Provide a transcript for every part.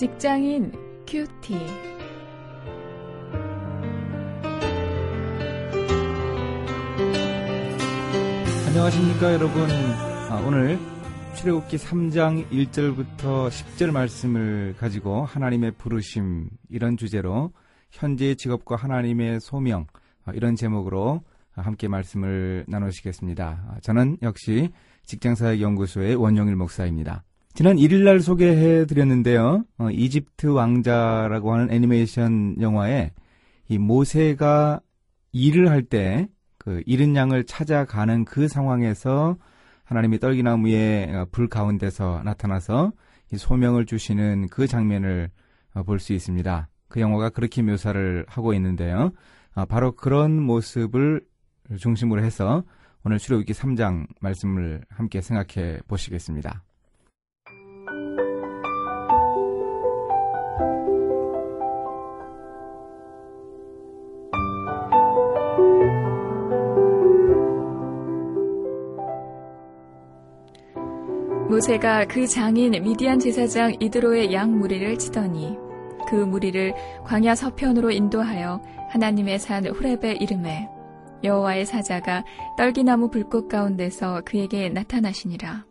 직장인 큐티. 안녕하십니까 여러분. 아, 오늘 출애굽기 3장 1절부터 10절 말씀을 가지고 하나님의 부르심 이런 주제로 현재의 직업과 하나님의 소명 아, 이런 제목으로 함께 말씀을 나누시겠습니다. 아, 저는 역시 직장사역연구소의 원영일 목사입니다. 지난 1일날 소개해 드렸는데요. 어, 이집트 왕자라고 하는 애니메이션 영화에 이 모세가 일을 할 때 그 잃은 양을 찾아가는 그 상황에서 하나님이 떨기나무의 어, 불 가운데서 나타나서 이 소명을 주시는 그 장면을 어, 볼수 있습니다. 그 영화가 그렇게 묘사를 하고 있는데요. 아, 바로 그런 모습을 중심으로 해서 오늘 출애굽기 3장 말씀을 함께 생각해 보시겠습니다. 모세가 그 장인 미디안 제사장 이드로의 양 무리를 치더니 그 무리를 광야 서편으로 인도하여 하나님의 산 후렙의 이름에 여호와의 사자가 떨기나무 불꽃 가운데서 그에게 나타나시니라.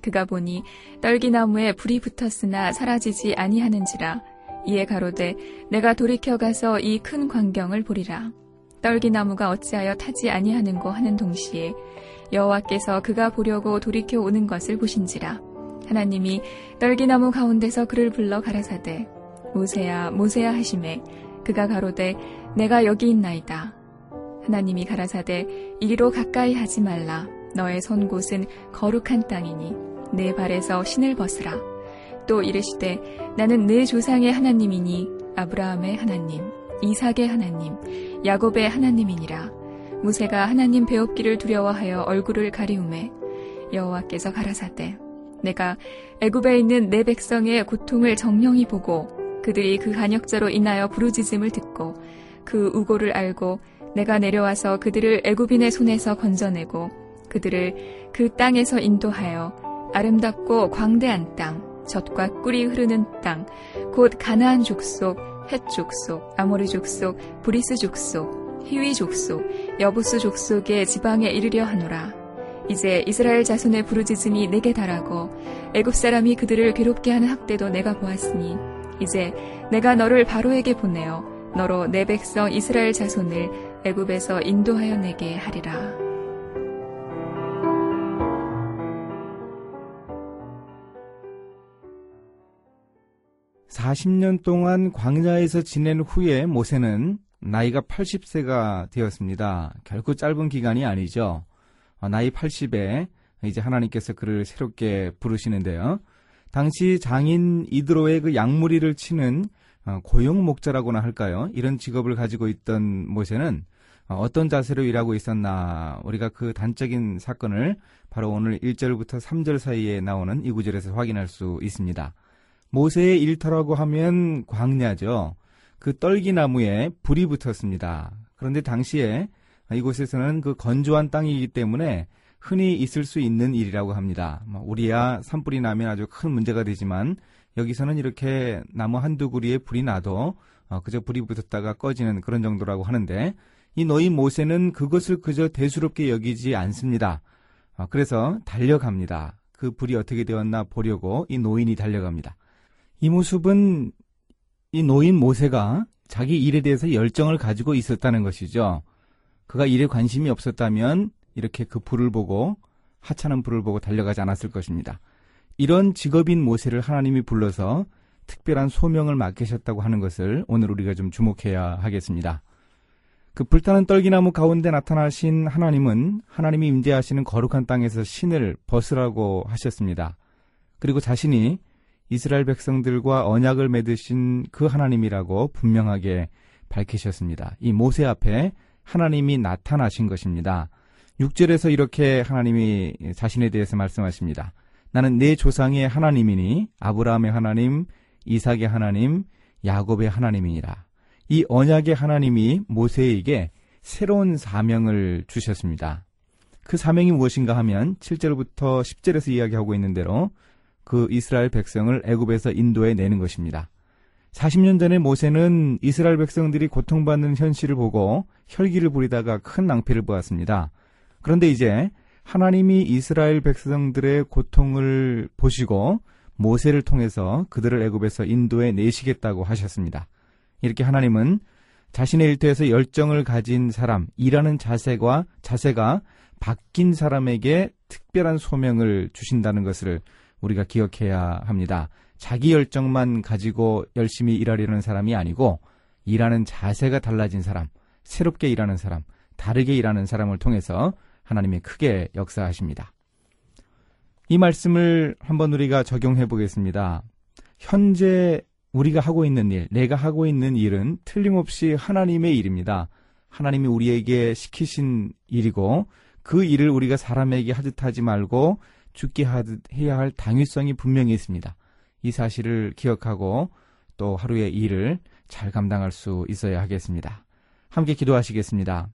그가 보니 떨기나무에 불이 붙었으나 사라지지 아니하는지라 이에 가로되 내가 돌이켜 가서 이 큰 광경을 보리라. 떨기나무가 어찌하여 타지 아니하는고 하는 동시에 여호와께서 그가 보려고 돌이켜 오는 것을 보신지라. 하나님이 떨기나무 가운데서 그를 불러 가라사대 모세야 모세야 하심에 그가 가로되 내가 여기 있나이다. 하나님이 가라사대 이리로 가까이 하지 말라. 너의 선 곳은 거룩한 땅이니 내 발에서 신을 벗으라. 또 이르시되 나는 내 조상의 하나님이니 아브라함의 하나님 이삭의 하나님 야곱의 하나님이니라 모세가 하나님 배웁기를 두려워하여 얼굴을 가리움에 여호와께서 가라사대 내가 애굽에 있는 내 백성의 고통을 정녕히 보고 그들이 그 간역자로 인하여 부르짖음을 듣고 그 우고를 알고 내가 내려와서 그들을 애굽인의 손에서 건져내고 그들을 그 땅에서 인도하여 아름답고 광대한 땅 젖과 꿀이 흐르는 땅 곧 가나안 족속 헷 족속 아모리 족속 브리스 족속 히위 족속, 여부스 족속의 지방에 이르려 하노라. 이제 이스라엘 자손의 부르짖음이 내게 달하고 애굽 사람이 그들을 괴롭게 하는 학대도 내가 보았으니 이제 내가 너를 바로에게 보내어 너로 내 백성 이스라엘 자손을 애굽에서 인도하여 내게 하리라. (40년) 동안 광야에서 지낸 후에 모세는 나이가 80세가 되었습니다. 결코 짧은 기간이 아니죠. 어, 나이 80에 이제 하나님께서 그를 새롭게 부르시는데요. 당시 장인 이드로의 그 양무리를 치는 어, 고용 목자라고나 할까요? 이런 직업을 가지고 있던 모세는 어, 어떤 자세로 일하고 있었나 우리가 그 단적인 사건을 바로 오늘 1절부터 3절 사이에 나오는 이 구절에서 확인할 수 있습니다. 모세의 일터라고 하면 광야죠. 그 떨기나무에 불이 붙었습니다. 그런데 당시에 이곳에서는 그 건조한 땅이기 때문에 흔히 있을 수 있는 일이라고 합니다. 뭐 우리야 산불이 나면 아주 큰 문제가 되지만 여기서는 이렇게 나무 한두 구리에 불이 나도 어, 그저 불이 붙었다가 꺼지는 그런 정도라고 하는데 이 노인 모세는 그것을 그저 대수롭게 여기지 않습니다. 어, 그래서 달려갑니다. 그 불이 어떻게 되었나 보려고 이 노인이 달려갑니다. 이 모습은 이 노인 모세가 자기 일에 대해서 열정을 가지고 있었다는 것이죠. 그가 일에 관심이 없었다면 이렇게 그 불을 보고 하찮은 불을 보고 달려가지 않았을 것입니다. 이런 직업인 모세를 하나님이 불러서 특별한 소명을 맡기셨다고 하는 것을 오늘 우리가 좀 주목해야 하겠습니다. 그 불타는 떨기나무 가운데 나타나신 하나님은 하나님이 임재하시는 거룩한 땅에서 신을 벗으라고 하셨습니다. 그리고 자신이 이스라엘 백성들과 언약을 맺으신 그 하나님이라고 분명하게 밝히셨습니다. 이 모세 앞에 하나님이 나타나신 것입니다. 6절에서 이렇게 하나님이 자신에 대해서 말씀하십니다. 나는 내 조상의 하나님이니 아브라함의 하나님, 이삭의 하나님, 야곱의 하나님이니라. 이 언약의 하나님이 모세에게 새로운 사명을 주셨습니다. 그 사명이 무엇인가 하면 7절부터 10절에서 이야기하고 있는 대로 그 이스라엘 백성을 애굽에서 인도해 내는 것입니다. 40년 전에 모세는 이스라엘 백성들이 고통받는 현실을 보고 혈기를 부리다가 큰 낭패를 보았습니다. 그런데 이제 하나님이 이스라엘 백성들의 고통을 보시고 모세를 통해서 그들을 애굽에서 인도해 내시겠다고 하셨습니다. 이렇게 하나님은 자신의 일터에서 열정을 가진 사람, 일하는 자세가 자세가 바뀐 사람에게 특별한 소명을 주신다는 것을 우리가 기억해야 합니다. 자기 열정만 가지고 열심히 일하려는 사람이 아니고 일하는 자세가 달라진 사람, 새롭게 일하는 사람, 다르게 일하는 사람을 통해서 하나님이 크게 역사하십니다. 이 말씀을 한번 우리가 적용해 보겠습니다. 현재 우리가 하고 있는 일, 내가 하고 있는 일은 틀림없이 하나님의 일입니다. 하나님이 우리에게 시키신 일이고 그 일을 우리가 사람에게 하듯 하지 말고 죽게 해야 할 당위성이 분명히 있습니다. 이 사실을 기억하고 또 하루의 일을 잘 감당할 수 있어야 하겠습니다. 함께 기도하시겠습니다.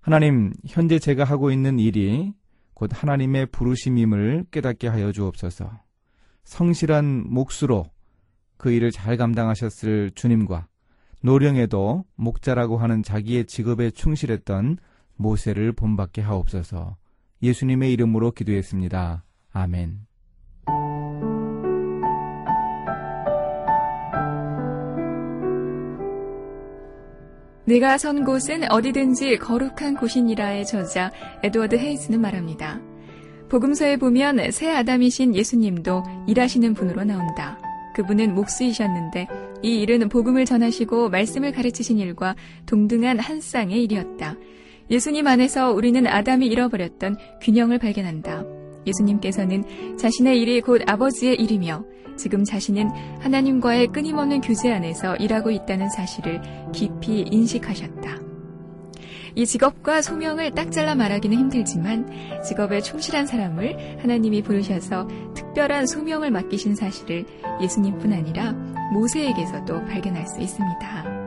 하나님, 현재 제가 하고 있는 일이 곧 하나님의 부르심임을 깨닫게 하여 주옵소서. 성실한 몫으로 그 일을 잘 감당하셨을 주님과 노령에도 목자라고 하는 자기의 직업에 충실했던 모세를 본받게 하옵소서. 예수님의 이름으로 기도했습니다. 아멘. 내가 선 곳은 어디든지 거룩한 곳이니라의 저자 에드워드 헤이즈는 말합니다. 복음서에 보면 새 아담이신 예수님도 일하시는 분으로 나온다. 그분은 목수이셨는데 이 일은 복음을 전하시고 말씀을 가르치신 일과 동등한 한 쌍의 일이었다. 예수님 안에서 우리는 아담이 잃어버렸던 균형을 발견한다. 예수님께서는 자신의 일이 곧 아버지의 일이며 지금 자신은 하나님과의 끊임없는 교제 안에서 일하고 있다는 사실을 깊이 인식하셨다. 이 직업과 소명을 딱 잘라 말하기는 힘들지만 직업에 충실한 사람을 하나님이 부르셔서 특별한 소명을 맡기신 사실을 예수님뿐 아니라 모세에게서도 발견할 수 있습니다.